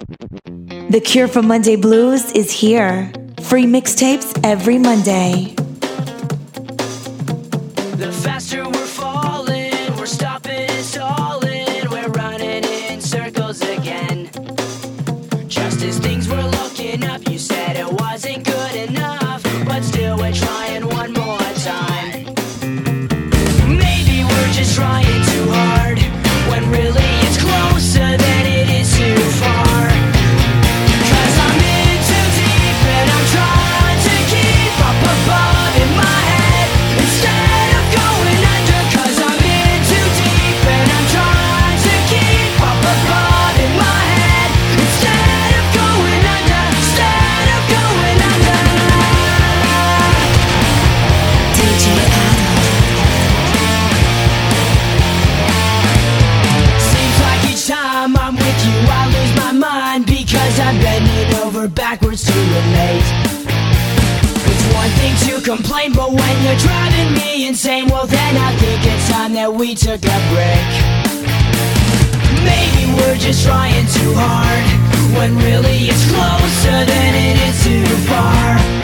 The cure for Monday blues is here. Free mixtapes every Monday. we took a break. Maybe we're just trying too hard When really it's closer than it is too far.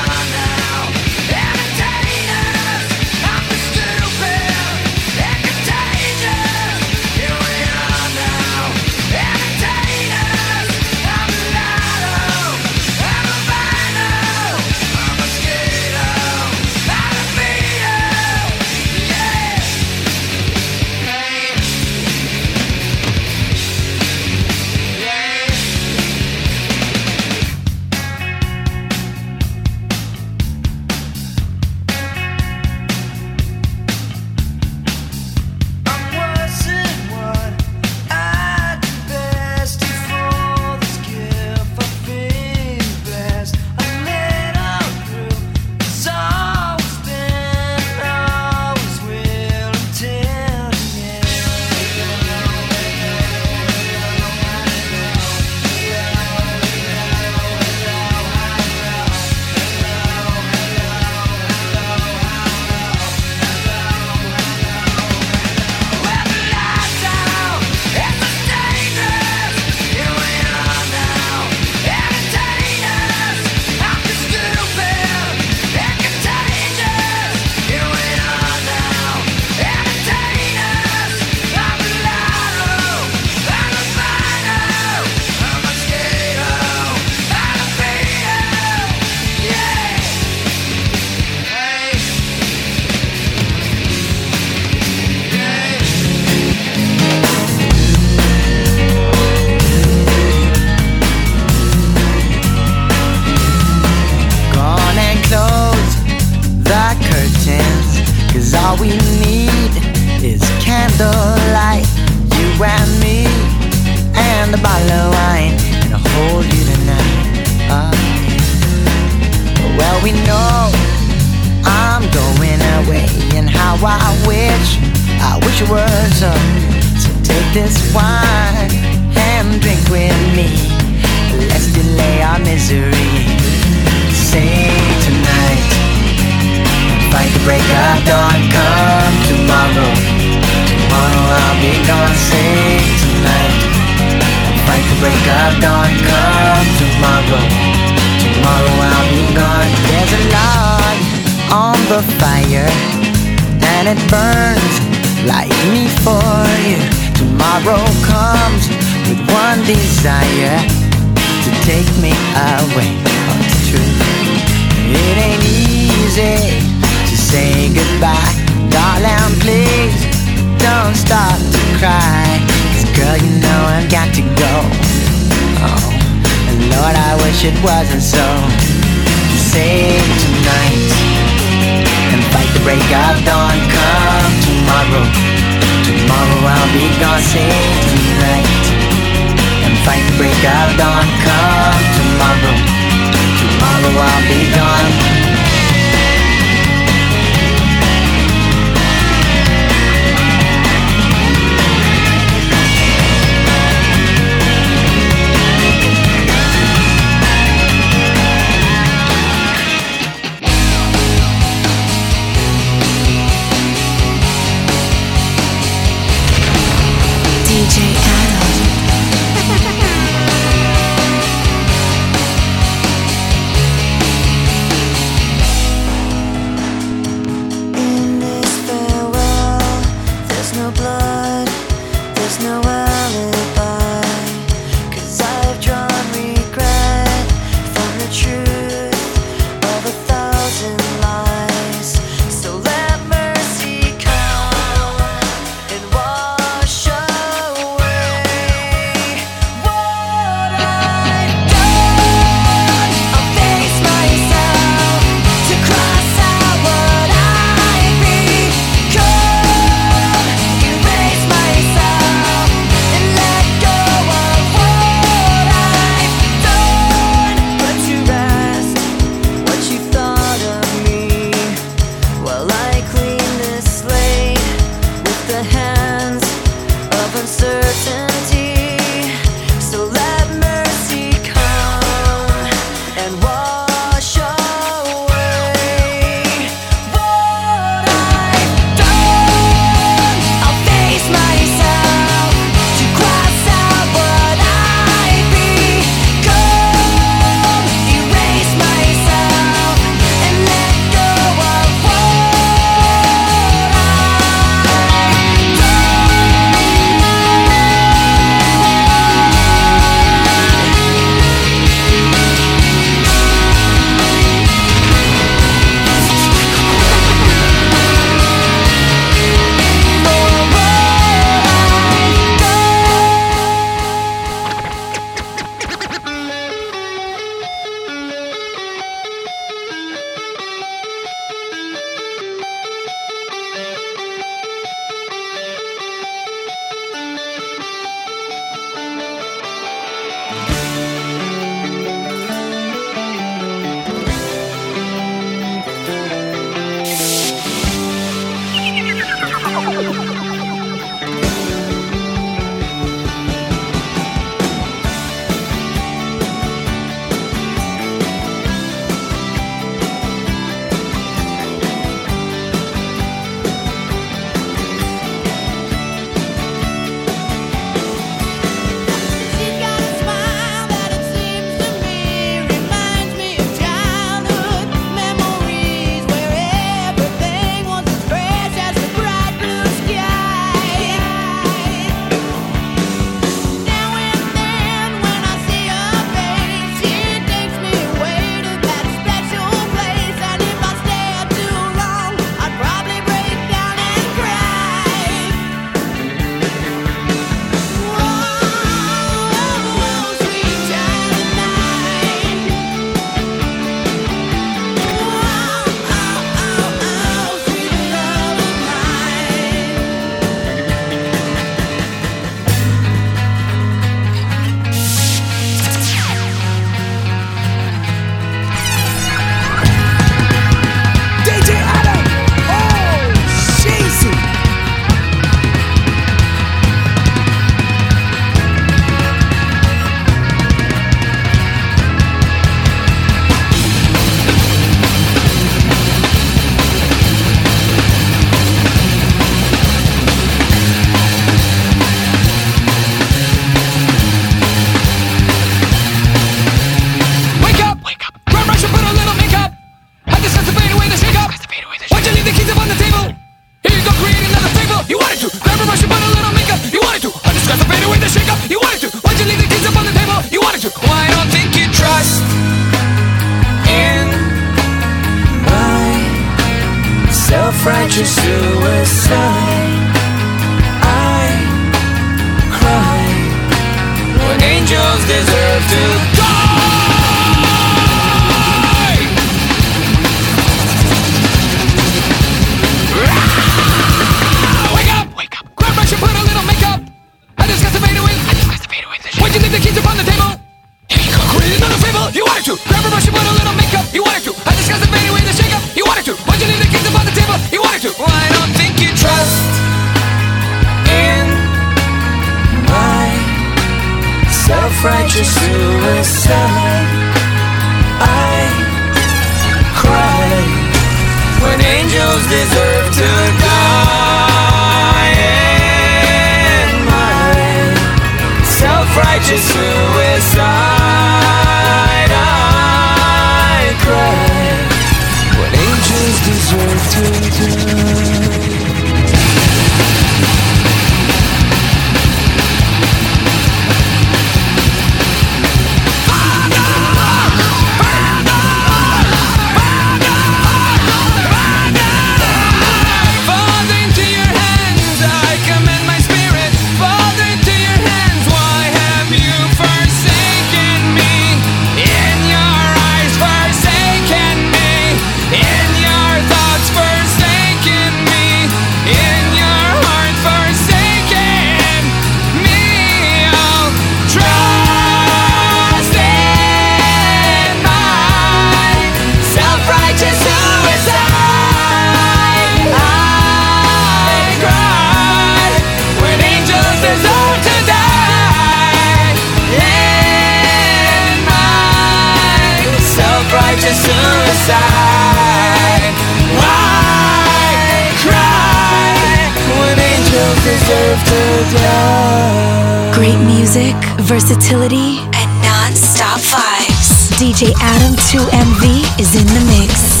versatility, and non-stop vibes. DJ Adam 2MV is in the mix.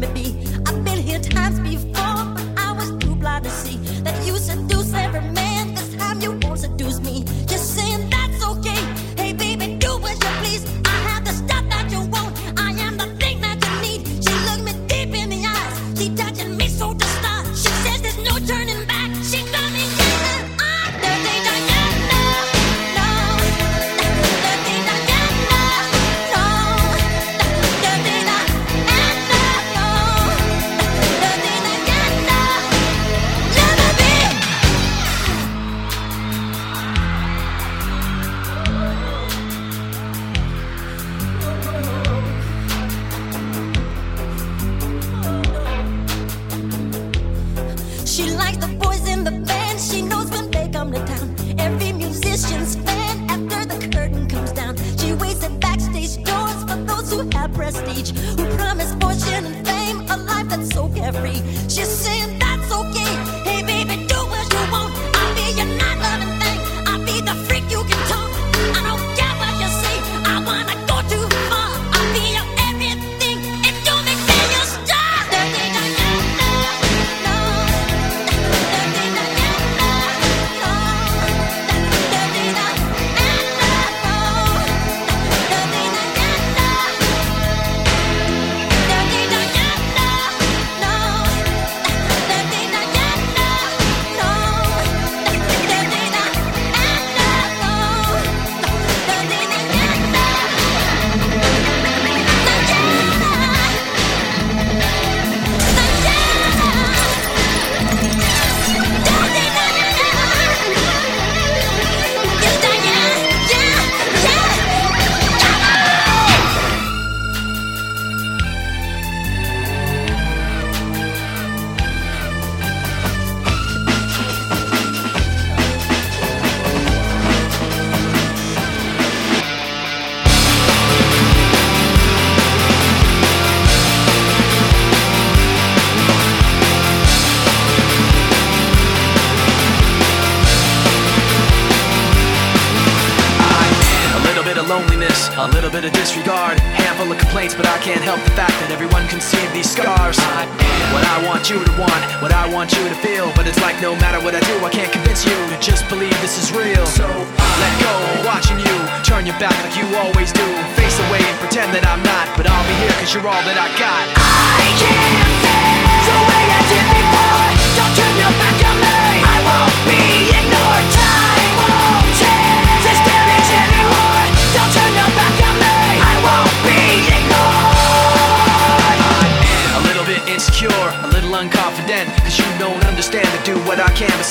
let me be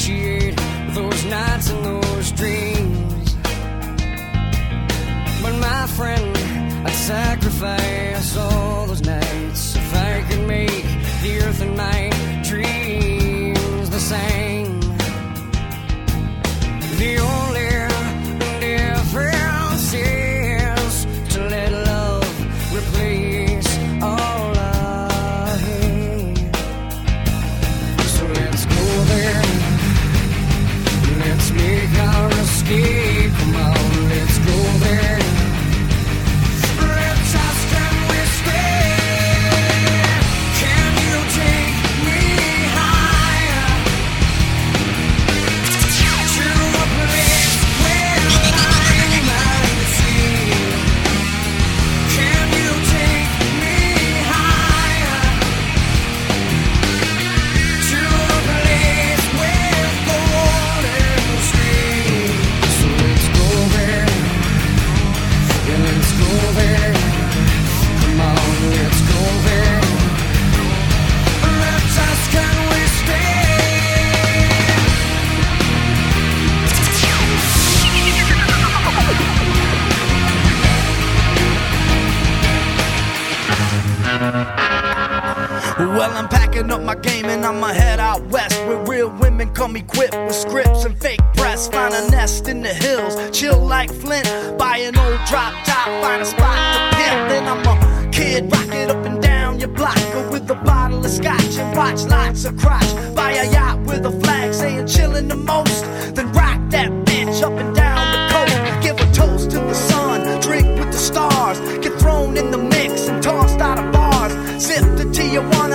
appreciate those nights and those dreams. But my friend, I'd sacrifice all those nights if I could make the earth and my Well, I'm packing up my game and I'ma head out west where real women come equipped with scripts and fake breasts. Find a nest in the hills, chill like Flint. Buy an old drop top, find a spot to pimp. Then I'm a kid, rock it up and down your block. With a bottle of scotch and watch lots of crotch. Buy a yacht with a flag saying chillin' the most. Then rock that bitch up and down the coast. Give a toast to the sun, drink with the stars. Get thrown in the mix and tossed out of bars. Sip the Tijuana,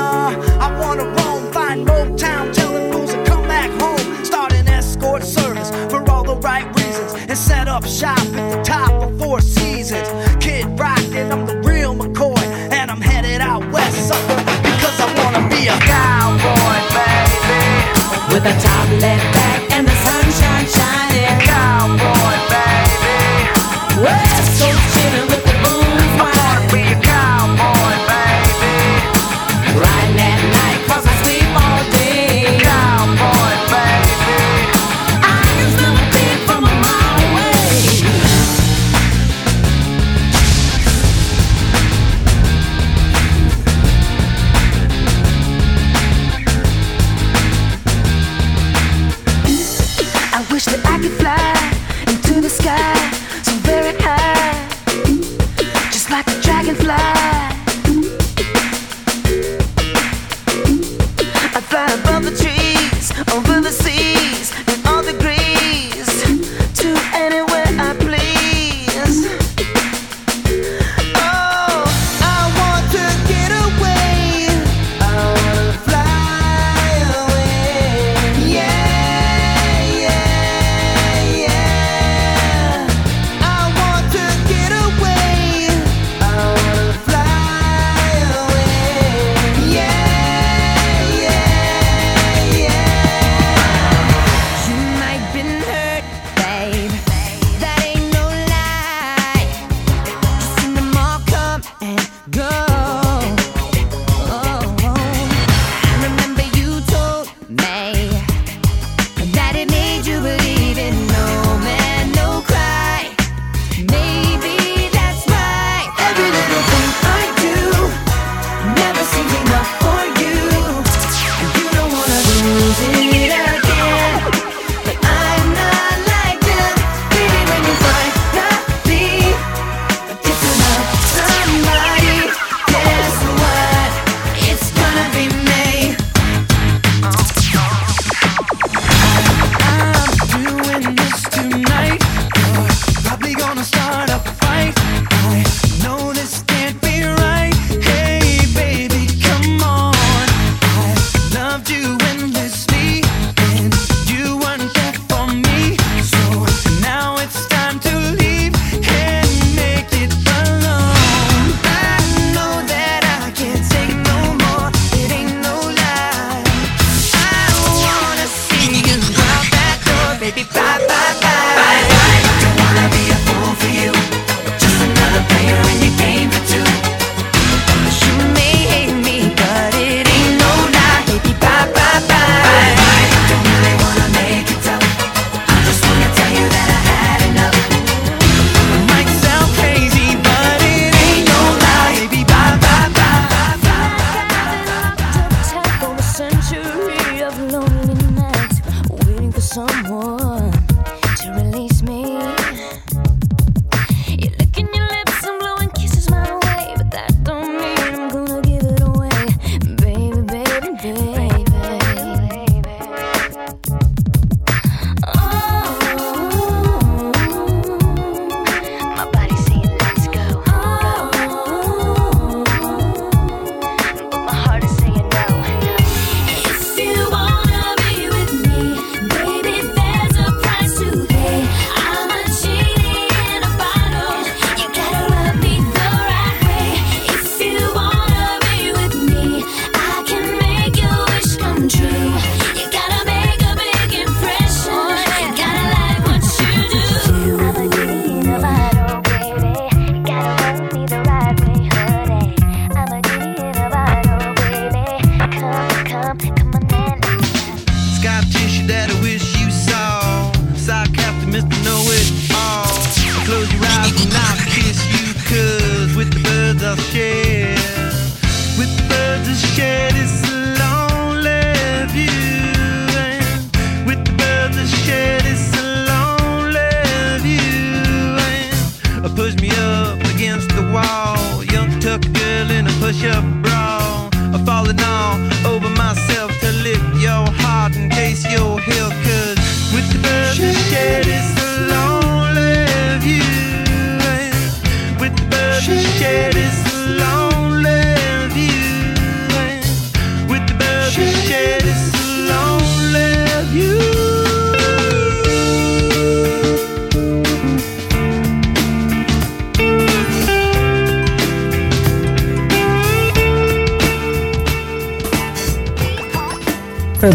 up shop at the top of Four Seasons. Kid rockin', I'm the real McCoy. And I'm headed out west, sucker, because I wanna be a cowboy, baby. With a top left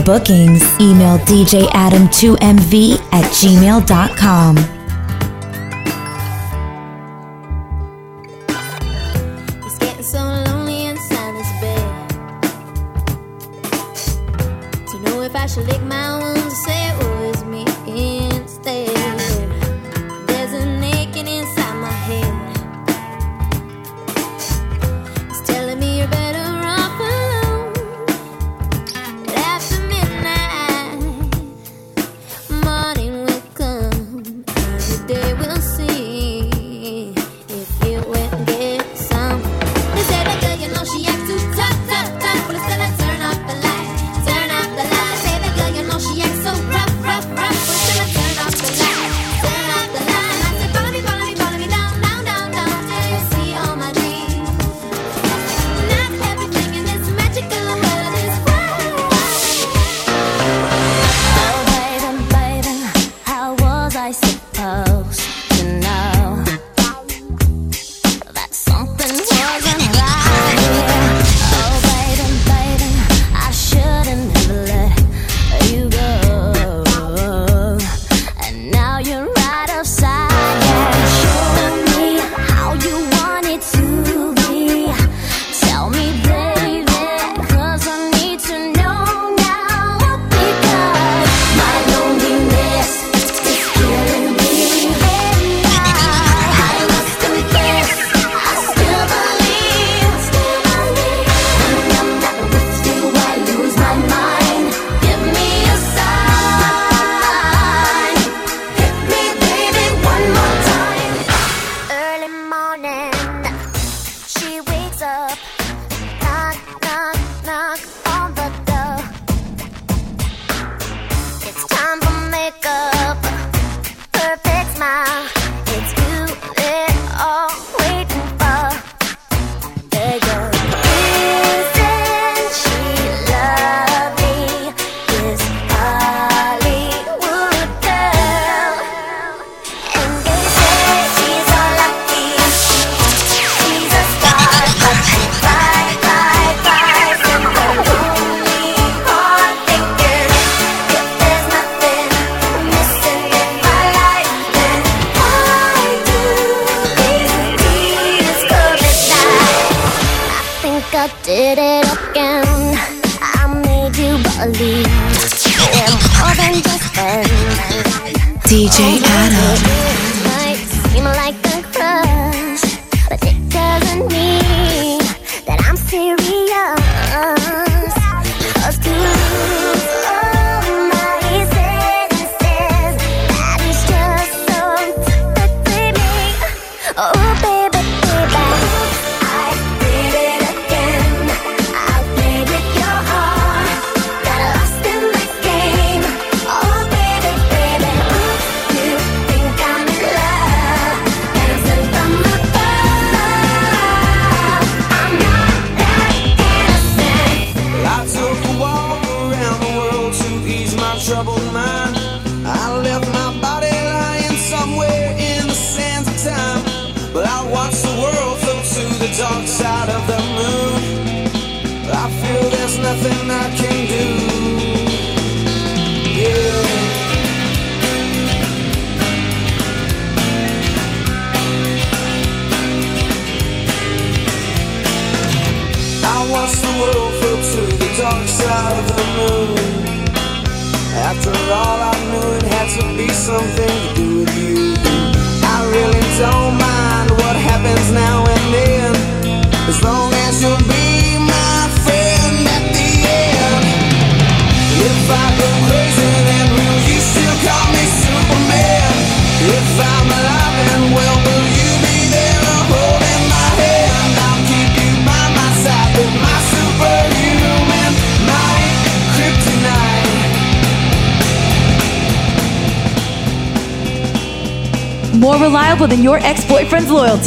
bookings, email djadam2mv at gmail.com.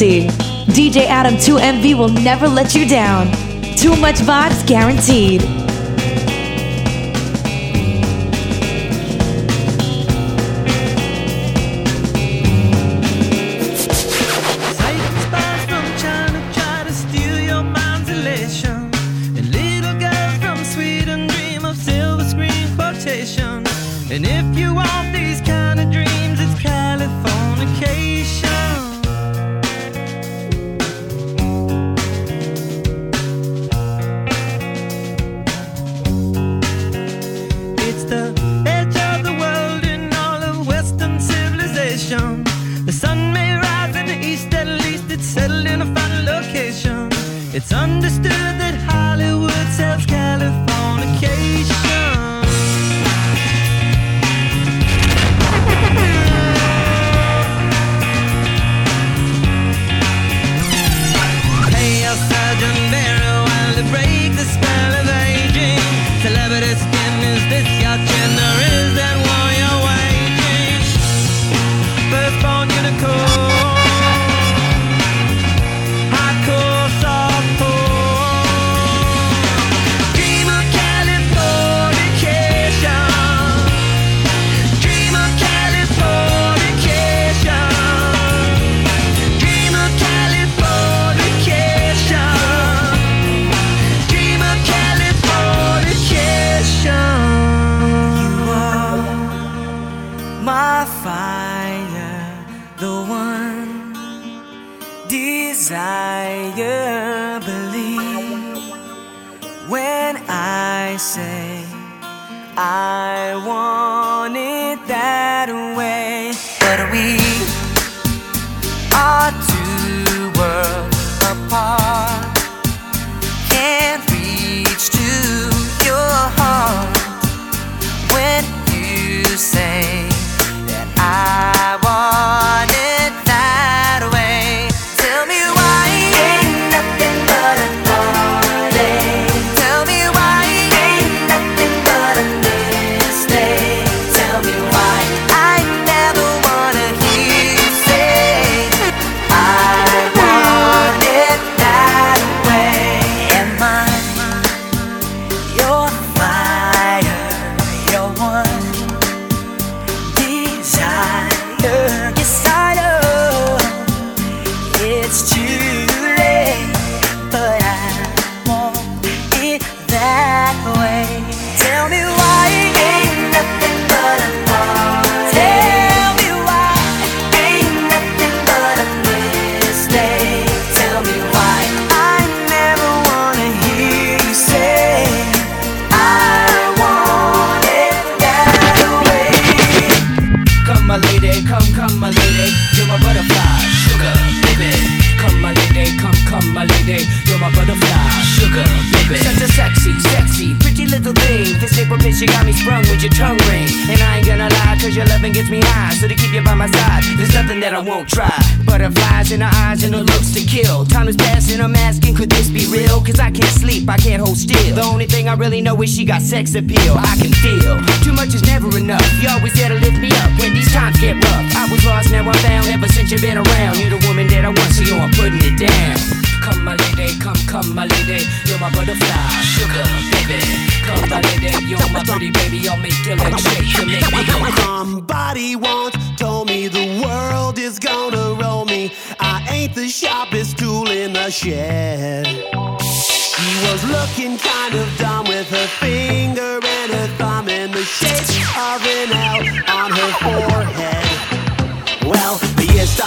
DJ Adam 2MV will never let you down. Too much vibes guaranteed. Won't try. Butterflies in her eyes and her looks to kill. Time is passing, I'm asking, could this be real? Cause I can't sleep, I can't hold still. The only thing I really know is she got sex appeal. I can feel too much is never enough. You always there to lift me up when these times get rough. I was lost, now I'm found. Ever since you've been around, you're the woman that I want, so yo, I'm putting it down. Come, my lady, come, come, my lady. You're my butterfly, sugar, baby. Come, my lady, you're my pretty baby. I'll make your legs shake, you make me go. Somebody once told me the world is gonna roll me. I ain't the sharpest tool in the shed. She was looking kind of dumb with her finger and her thumb in the shape of an L on her forehead.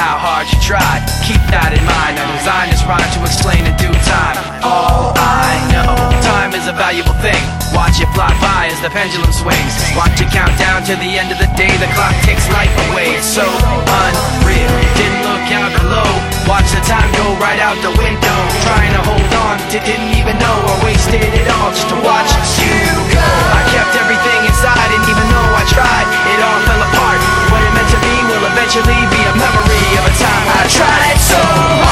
How hard you try. Keep that in mind. I designed this rhyme to explain in due time. All I know, time is a valuable thing. Watch it fly by as the pendulum swings. Watch it count down to the end of the day. The clock takes life away. It's so unreal. Didn't look out below. Watch the time go right out the window. Trying to hold on, di- didn't even know I wasted it all just to watch you go. I kept everything inside, and even though I tried, it all fell apart. What it meant to be will eventually be a memory a time I tried so hard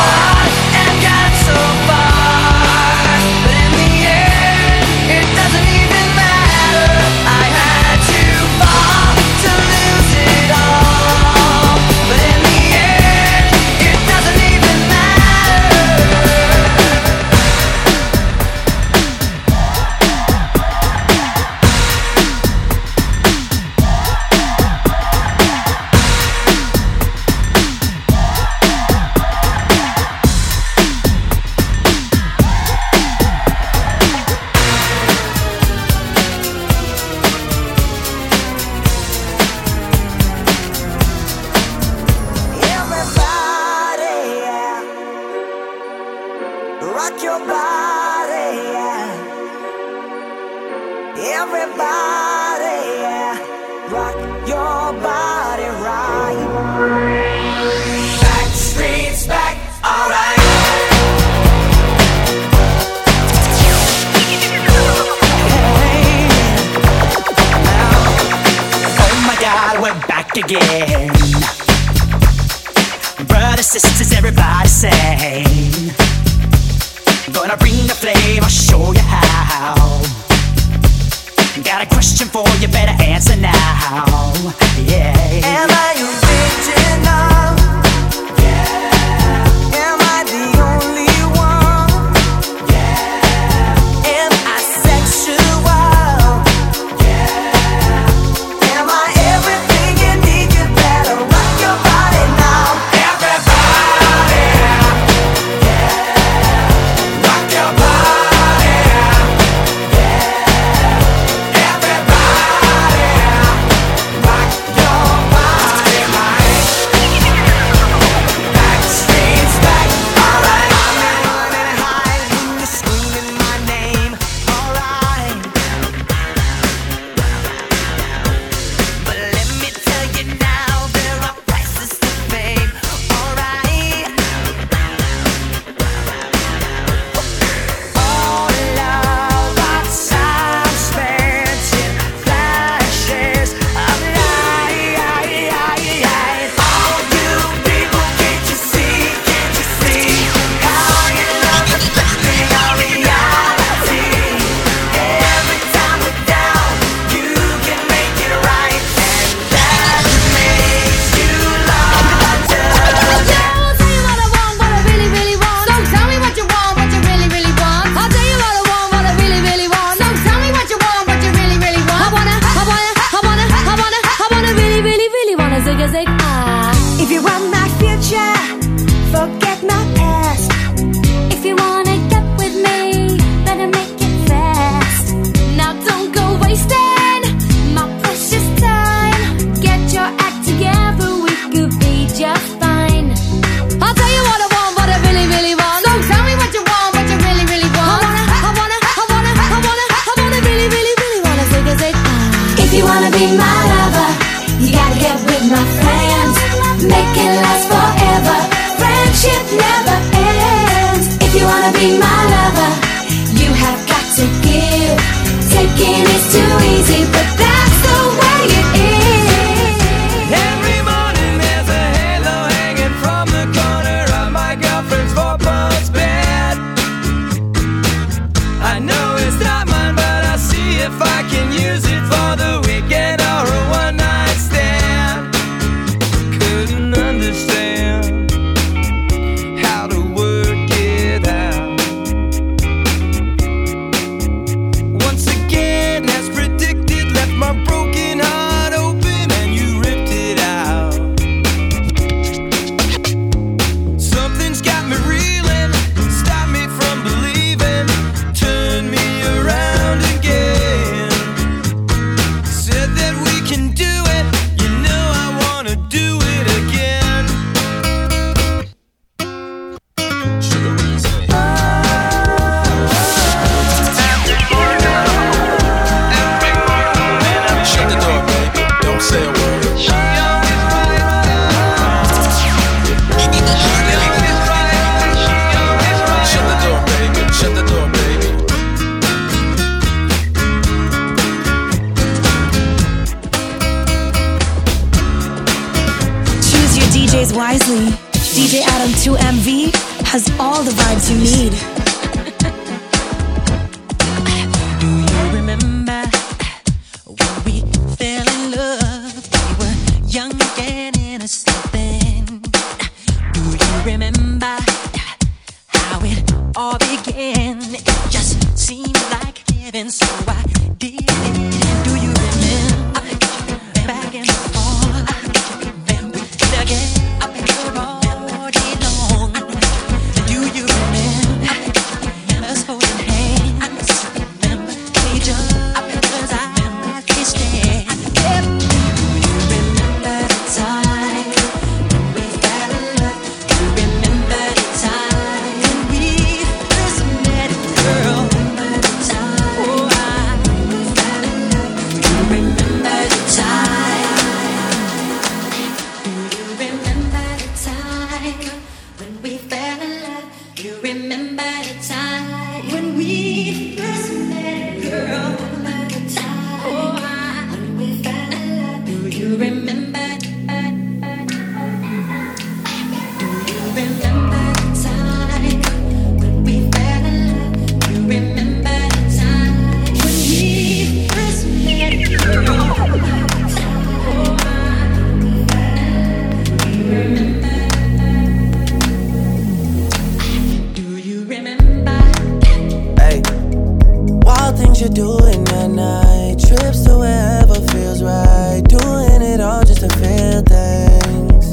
you're doing at night. Trips to wherever feels right. Doing it all just to feel things.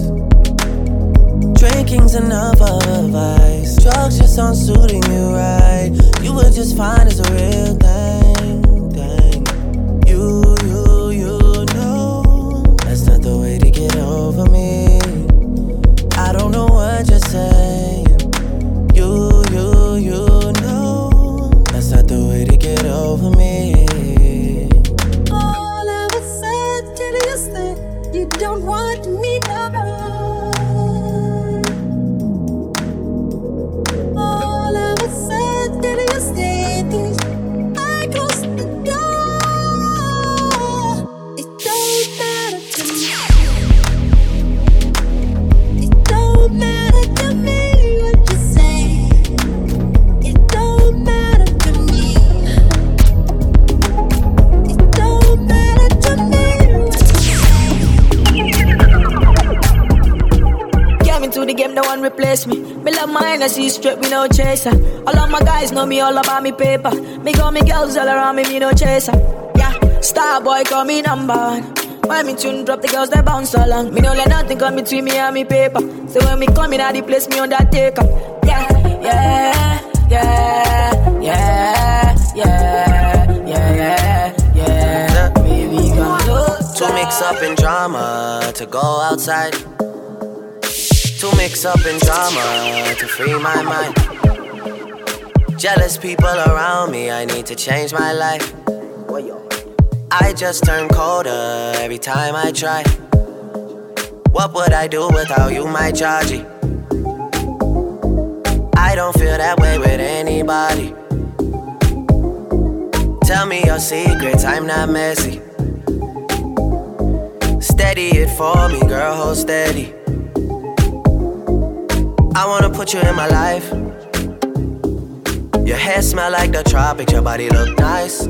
Drinking's enough of a vice. Drugs just aren't suiting you right. You were just fine as a real replace me. Me love I see straight, me no chaser. All of my guys know me all about me paper. Me got me girls all around me, me no chaser. Yeah, star boy call me number one. When me tune drop, the girls they bounce along. Me no let nothing come between me and me paper. So when me come in, at the place me on that take up. Yeah, yeah, yeah, yeah, yeah, yeah, yeah, yeah. Baby, close. Too mix up in drama to go outside. Too mix up in drama to free my mind. Jealous people around me, I need to change my life. I just turn colder every time I try. What would I do without you, my Georgie? I don't feel that way with anybody. Tell me your secrets, I'm not messy. Steady it for me, girl, hold steady. I wanna put you in my life. Your hair smell like the tropics, your body look nice.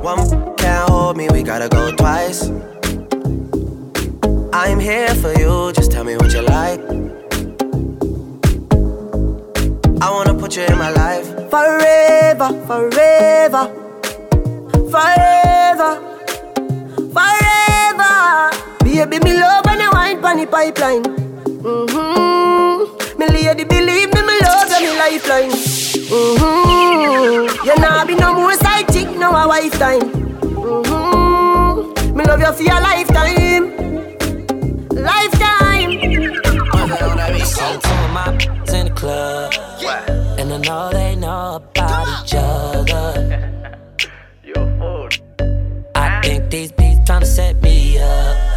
One can't hold me, we gotta go twice. I'm here for you, just tell me what you like. I wanna put you in my life. Forever, forever, forever, forever. Baby, me love when you wine pon the pipeline. Mm-hmm. Me lady, believe me, me love you, me lifeline. Mm-hmm. You nah be no more side chick, no a wife time. Mm-hmm. Me love you for your lifetime, lifetime. So of my in the club, and I know they know about each other. I think these beats tryna set me up.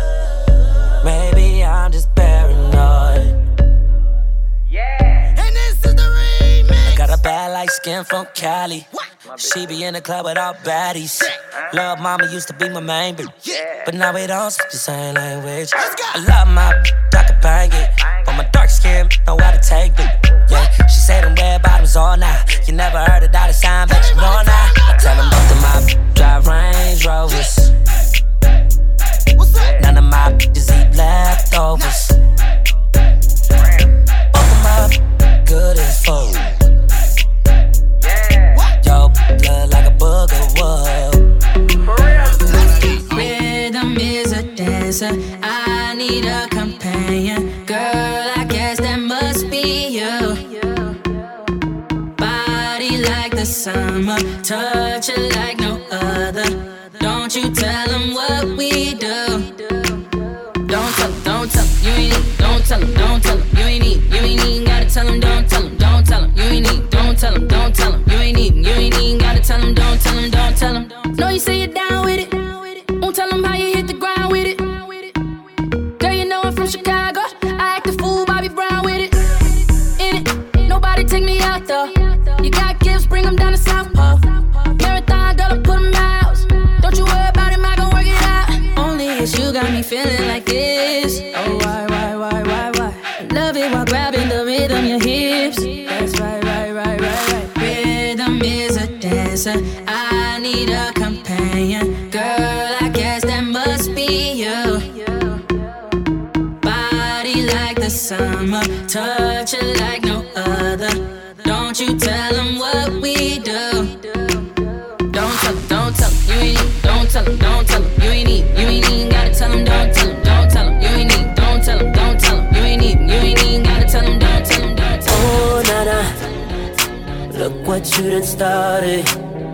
Skin from Cali. She be in the club with all baddies. Love mama used to be my main bitch. But now we don't speak the same language. I love my bitch, I can bang it. But my dark skin know how to take it. Yeah, she say them red bottoms all night. You never heard a dollar sign, but you know now. I tell them both of my bitch drive Range Rovers. None of my bitches eat leftovers. Both of my good as food. Blood like a booger wood. Rhythm is a dancer. I need a companion. Girl, I guess that must be you. Body like the summer, touch it like no other. Don't you tell them what we do. Don't tell don't tell you ain't need. Don't tell 'em, don't tell 'em, you ain't need. You ain't even gotta tell 'em, don't tell 'em, don't tell 'em, you ain't need. Don't tell 'em, don't tell 'em, tell 'em, don't tell 'em. Know you say you're down with it. Won't tell 'em how you hit the ground with it. Girl, you know I'm from Chicago. I act a fool, Bobby Brown with it. In it, nobody take me out though. You got gifts, bring 'em down to South Pole. Marathon, girl, I put 'em out. Don't you worry about him, I gon' work it out. Only it's you got me feeling like this. Oh, why, why, why, why, why? Love it while grabbing the rhythm, your hips. That's right, right, right, right, right. Rhythm is a dancer. Need a companion. Girl, I guess that must be you. Body like the summer, touch it like no other. Don't you tell them what we do. Don't tell don't tell you ain't. Don't tell 'em, don't tell 'em, you ain't need. You ain't even gotta tell 'em, don't tell 'em, don't tell you ain't need. Don't tell don't tell you ain't need. You ain't even gotta tell 'em, don't tell 'em, don't. Oh. Look what you done started.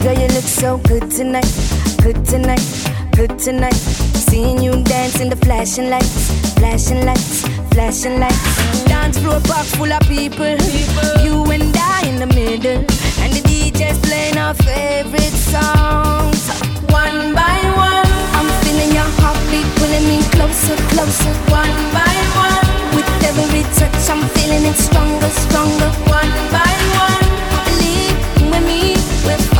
Girl, you look so good tonight. Good tonight. Good tonight. Seeing you dance in the flashing lights. Flashing lights. Flashing lights. Dance floor park full of people. You and I in the middle. And the DJ's playing our favorite songs. One by one. I'm feeling your heartbeat pulling me closer, closer. One by one. With every touch, I'm feeling it stronger, stronger. One by one. Believe with me, we're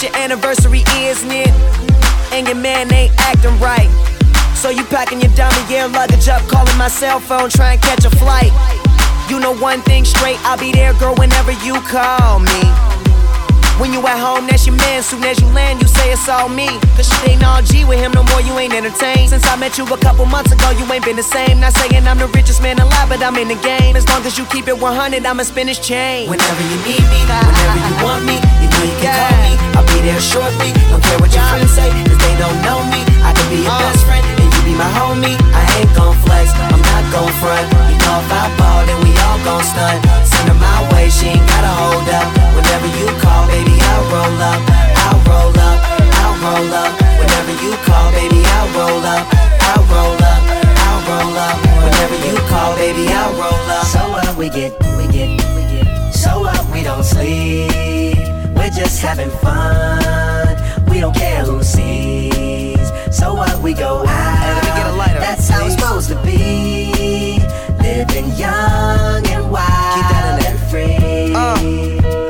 it's your anniversary, isn't it? And your man ain't acting right. So you packing your dummy gear luggage up, calling my cell phone, trying to catch a flight. You know one thing straight, I'll be there, girl, whenever you call me. When you at home, that's your man. Soon as you land, you say it's all me. Cause shit ain't all G with him no more, you ain't entertained. Since I met you a couple months ago, you ain't been the same. Not saying I'm the richest man alive, but I'm in the game. As long as you keep it 100, I'ma spin his chain. Whenever you need me, whenever you want me, you know you can call me. I'll be there shortly. Don't care what your friends say, cause they don't know me. I can be your uh. best friend, and my homie. I ain't gon' flex, I'm not gon' front. You know if I ball, then we all gon' stunt. Send her my way, she ain't gotta hold up. Whenever you call, baby, I'll roll up. I'll roll up, I'll roll up. Whenever you call, baby, I'll roll up. I'll roll up, I'll roll up. Whenever you call, baby, I'll roll up. So what we get, we get, we get. So what we don't sleep. We're just having fun. We don't care who sees. So what we go out. That's how it's supposed to be. Living young and wild and free.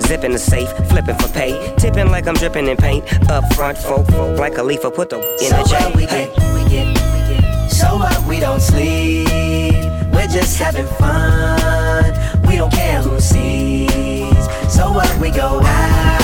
Zipping the safe, flipping for pay. Tipping like I'm dripping in paint. Up front, folk, folk like a leaf, put the in So the J. what we get, we get, we get. So what we don't sleep. We're just having fun. We don't care who sees. So what we go out.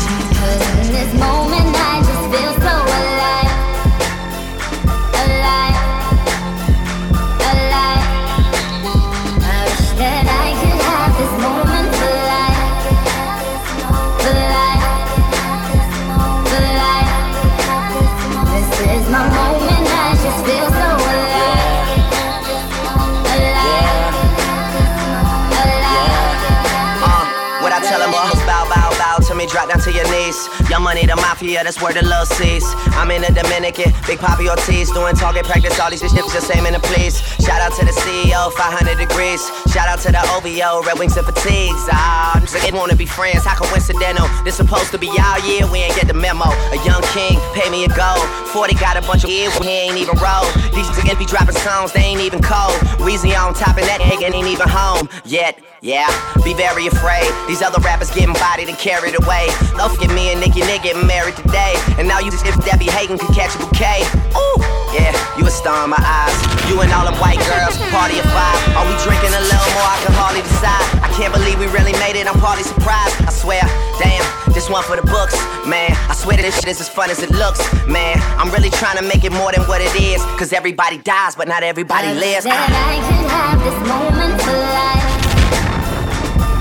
Money, the mafia, that's where the love sees. I'm in the Dominican, Big Papi Ortiz, doing target practice, all these shits just aiming to please. Shout out to the CEO, 500 degrees. Shout out to the OVO, Red Wings and Fatigues. Ah, they wanna be friends, how coincidental? This supposed to be our year, we ain't get the memo. A young king, pay me a gold. 40 got a bunch of years, he ain't even roll. These niggas be dropping songs, they ain't even cold. Weezy on top, and that nigga ain't even home yet. Yeah, be very afraid. These other rappers getting bodied and carried away. Don't forget me and Nicki Nick married today. And now you just if that be could catch a bouquet. Ooh, yeah, you a star in my eyes. You and all them white girls, party of five. Are we drinking a little more? I can hardly decide. I can't believe we really made it. I'm partly surprised. I swear, damn, this one for the books, man. I swear that this shit is as fun as it looks, man. I'm really trying to make it more than what it is. Cause everybody dies, but not everybody lives. That I could have this moment for life.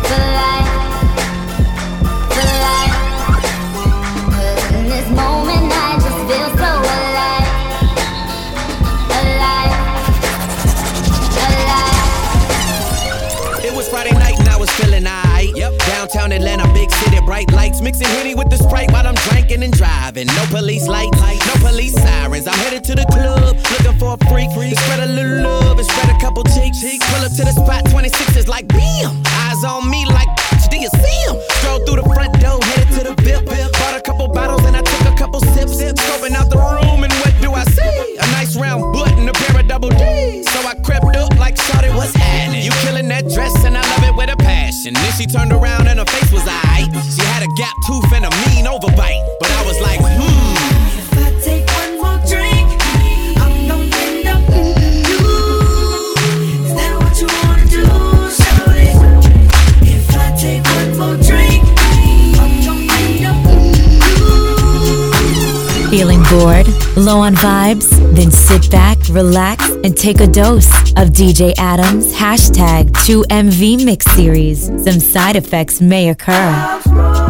For life. Feeling. Yep. Downtown Atlanta, big city, bright lights, mixing Henny with the Sprite while I'm drinking and driving. No police lights, no police sirens. I'm headed to the club, looking for a freak. To spread a little love and spread a couple cheeks. Pull up to the spot, 26 is like bam. Eyes on me like, do you see him? Stroll through the front door, headed to the VIP. Bought a couple bottles and I took a couple sips. Scoping out the room and what do I see? A nice round butt and a pair of double D's. So I crept up like, shawty, what's happening? You killing that dress and I love it with a passion. Then she turned around and her face was aight. She had a gap tooth and a mean overbite. But I was like, hmm. Bored? Low on vibes? Then sit back, relax, and take a dose of DJ Adams' hashtag 2MV Mix Series. Some side effects may occur.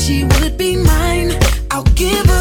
she would be mine. I'll give her.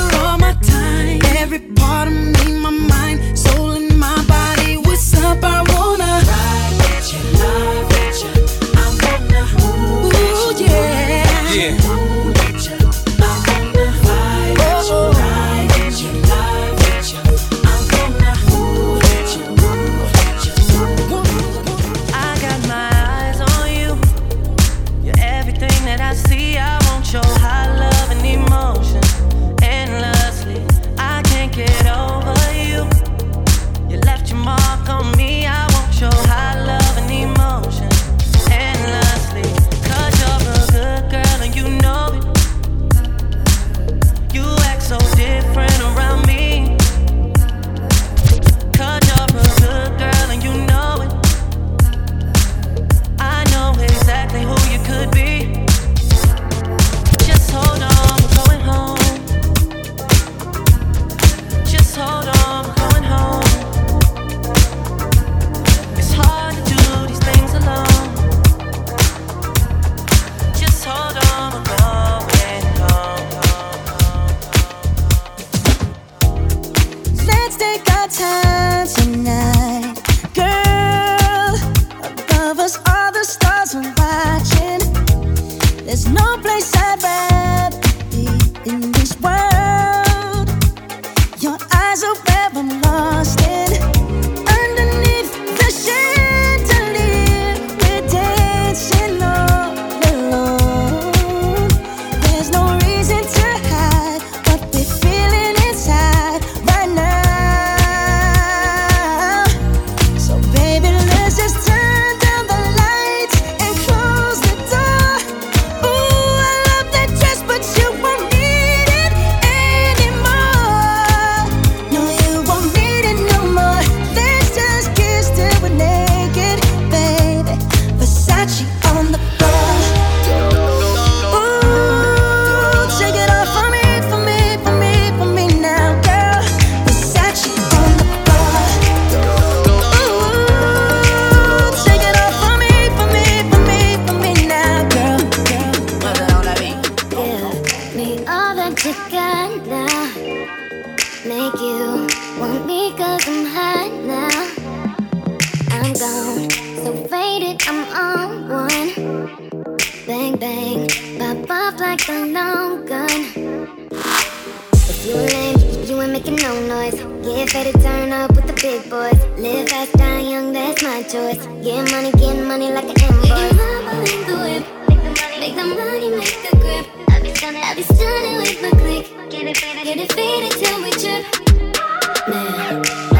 making no noise. Get ready to turn up with the big boys. Live fast, die young, that's my choice. Get money, get money like an invoice. We the whip. Make the money, make the grip. I'll be stunning, I'll be stunning with my click. Get it faded, get it faded till we trip. Man.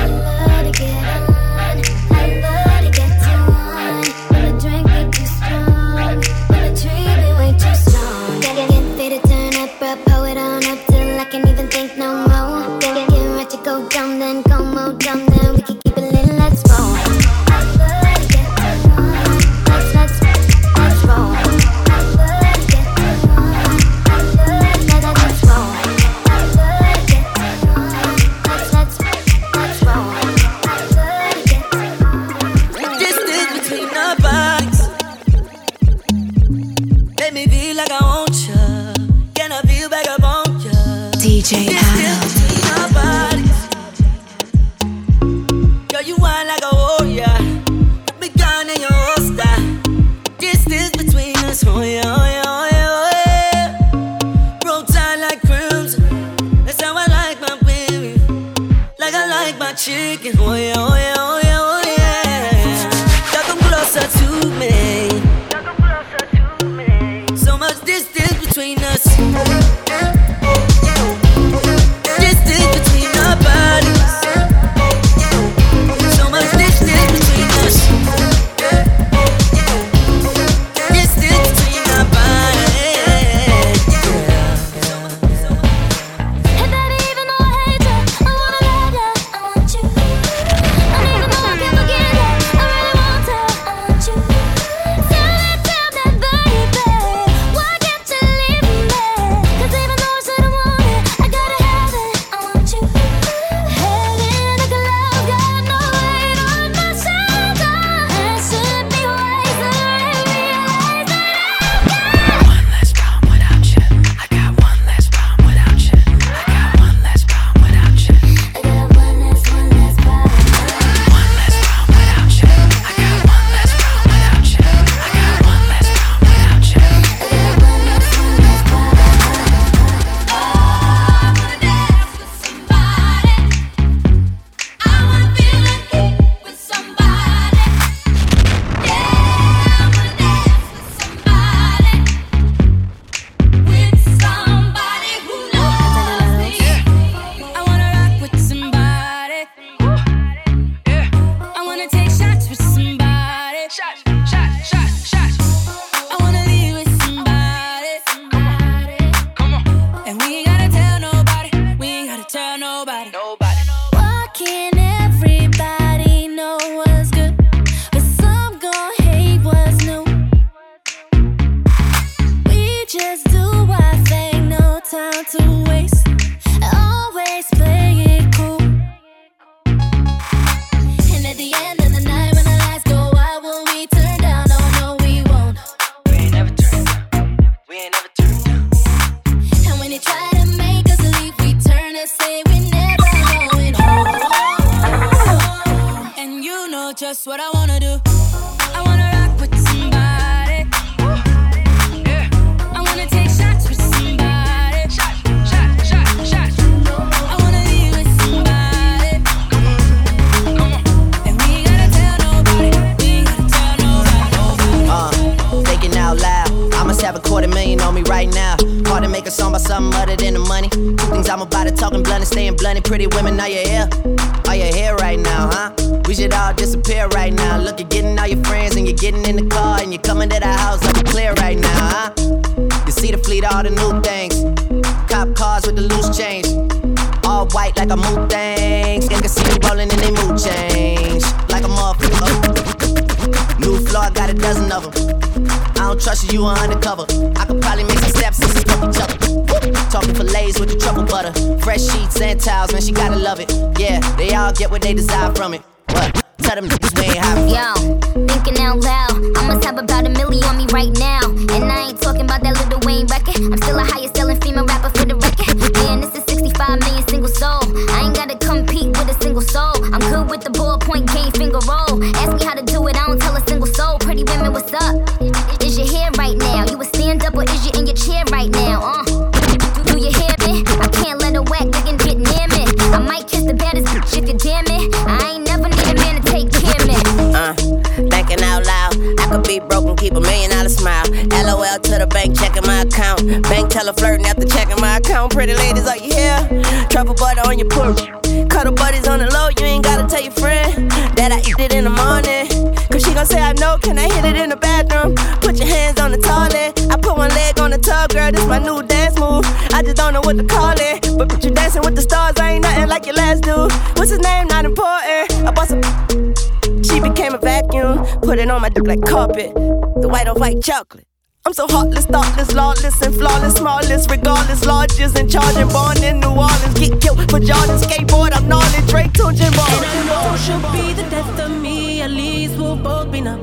smallest, regardless, largest in charge and born in New Orleans. Get killed for Jordan skateboard. I'm gnarly. Drake, Toon, Jim Ball. She'll be the death of me. At least we'll both be numb.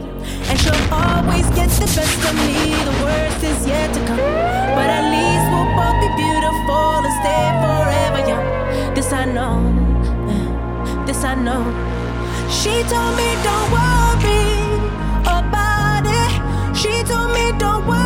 And she'll always get the best of me. The worst is yet to come. But at least we'll both be beautiful and stay forever young. This I know. This I know. She told me don't worry about it. She told me don't worry.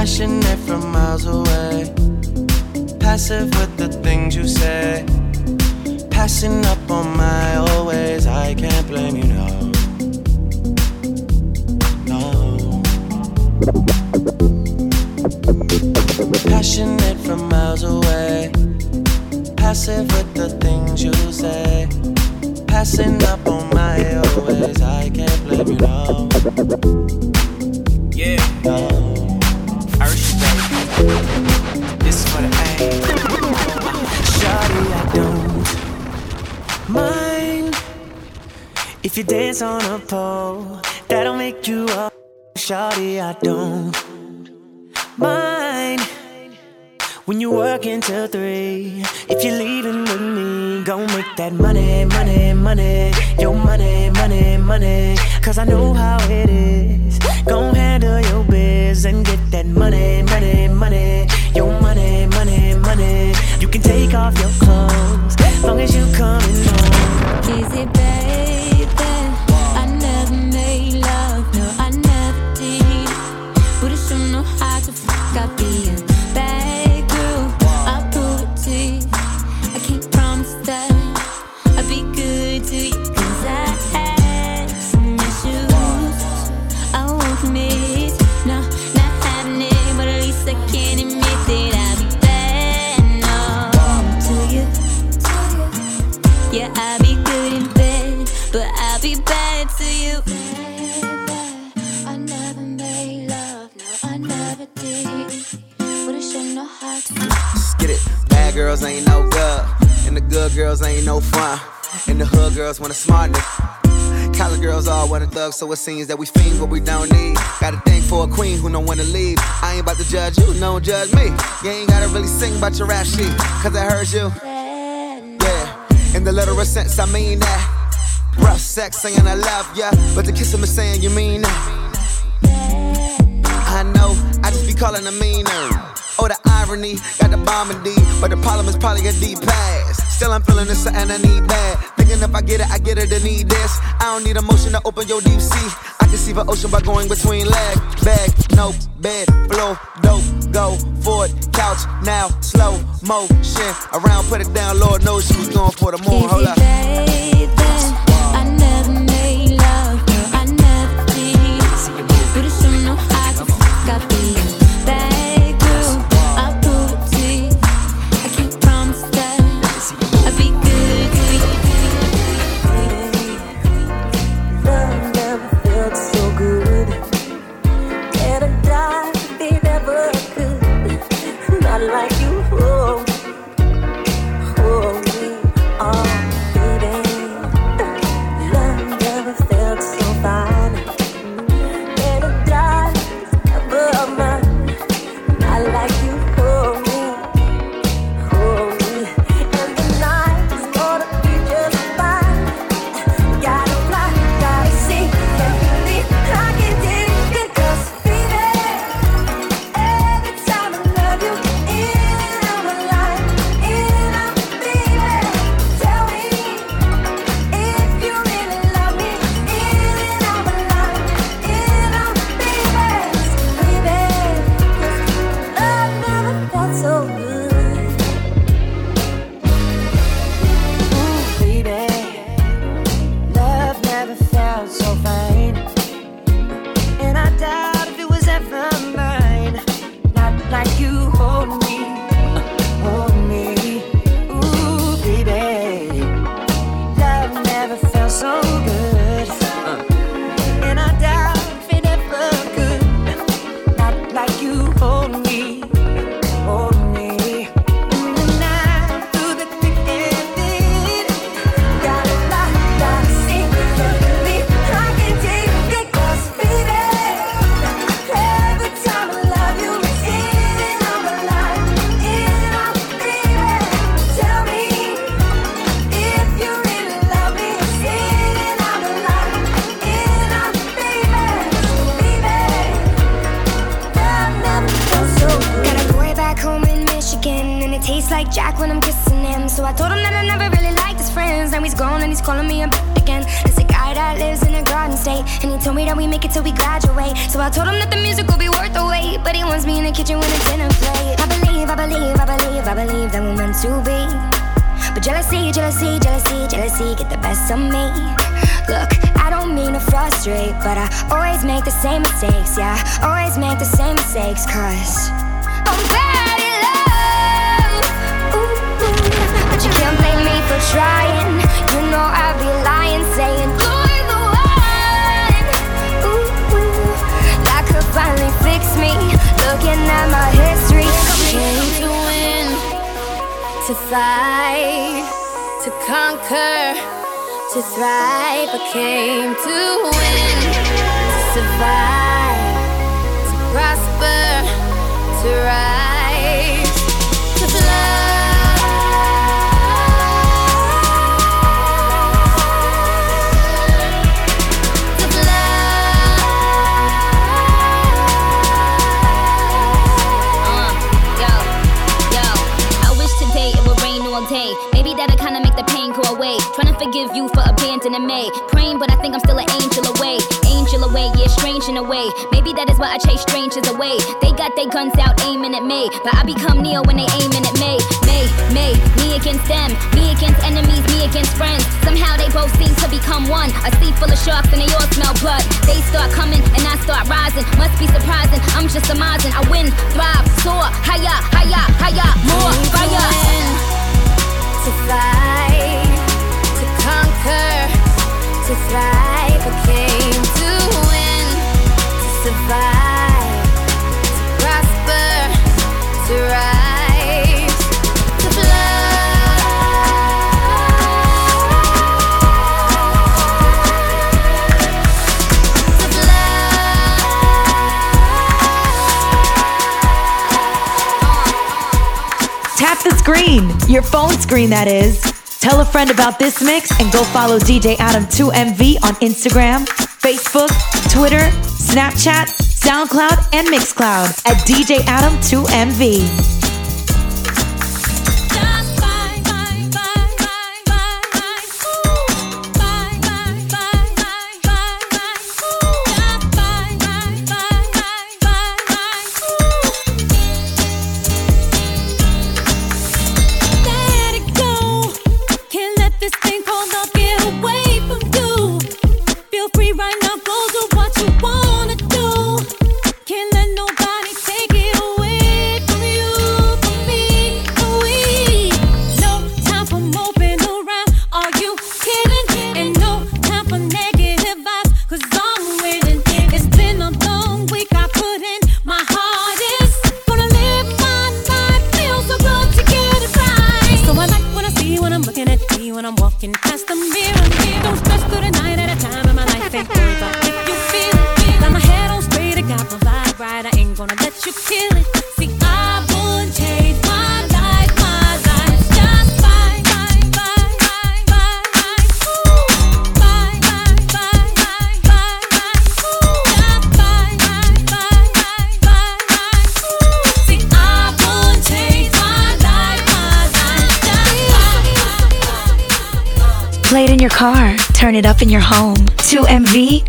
Passionate from miles away, passive with the things you say. Passing up on my always, I can't blame you, no. No. Passionate from miles away, passive with the things you say. Passing up on my always, I can't blame you, no. Yeah. No. This for the. Shawty, I don't mind if you dance on a pole. That'll make you up. Shawty, I don't mind when you work until three. If you're leaving with me, gon' make that money, money, money. Your money, money, money. Cause I know how it is. Gon' handle your biz and get that money, money, money. Your money, money, money. You can take off your clothes, long as you coming home. Is Bad girls ain't no good, and the good girls ain't no fun. And the hood girls want a smart nigga. College girls all want a thug, so it seems that we fiend what we don't need. Got a thing for a queen who don't wanna leave. I ain't about to judge you, don't judge me. You ain't gotta really sing about your rap sheet, cause I heard you. Yeah, in the literal sense, I mean that. Rough sex saying I love ya, but the kiss him is saying you mean that. I know, I just be calling a meaner. Oh, the irony, got the bomb in D, but the problem is probably a deep pass. Still, I'm feeling this something I need bad. Thinking if I get it, I get it, I need this. I don't need emotion to open your deep sea. I can see the ocean by going between leg, bag, no, bed, floor, dope, go, forward, couch, now, slow motion. Around, put it down, Lord knows she was going for the moon. Hold up. How to I'm just surmising. I win, thrive, soar, higher, higher, higher, more fire. To fly. screen, your phone screen, that is. Tell a friend about this mix and go follow DJ Adam2MV on Instagram, Facebook, Twitter, Snapchat, SoundCloud, and Mixcloud at DJ Adam2MV.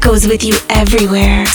goes with you everywhere.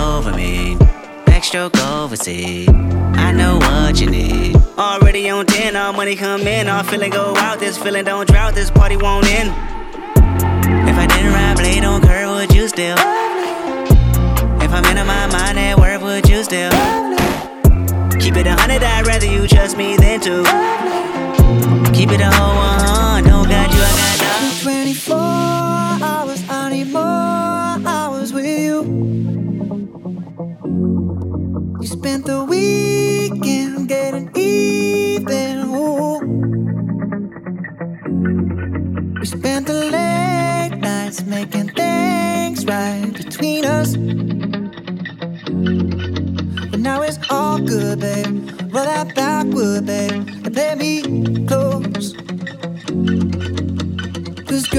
Over me. Backstroke overseas. I know what you need. Already on 10, all money come in. All feeling go out. This feeling don't drought. This party won't end. If I didn't ride blade on curve, would you still? If I'm in my mind at work, would you still? Keep it a hundred, I'd rather you trust me than to. Keep it a whole one, oh, don't got you, I got nothing. 24 spent the weekend getting even. Ooh. We spent the late nights making things right between us. But now it's all good, babe. Roll that backward, babe, and play me close.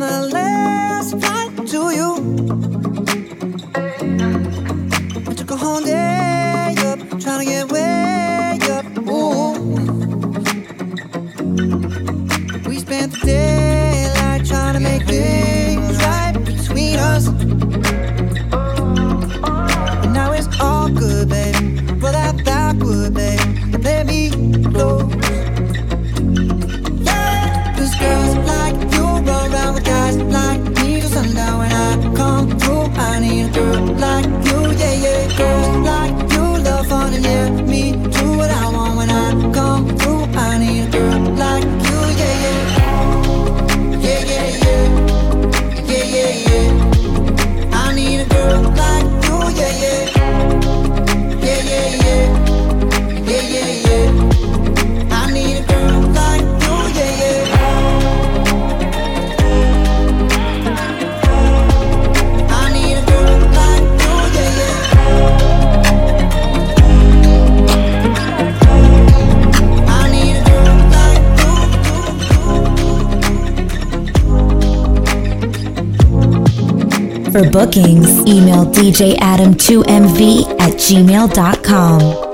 The last For bookings, email djadam2mv at gmail.com.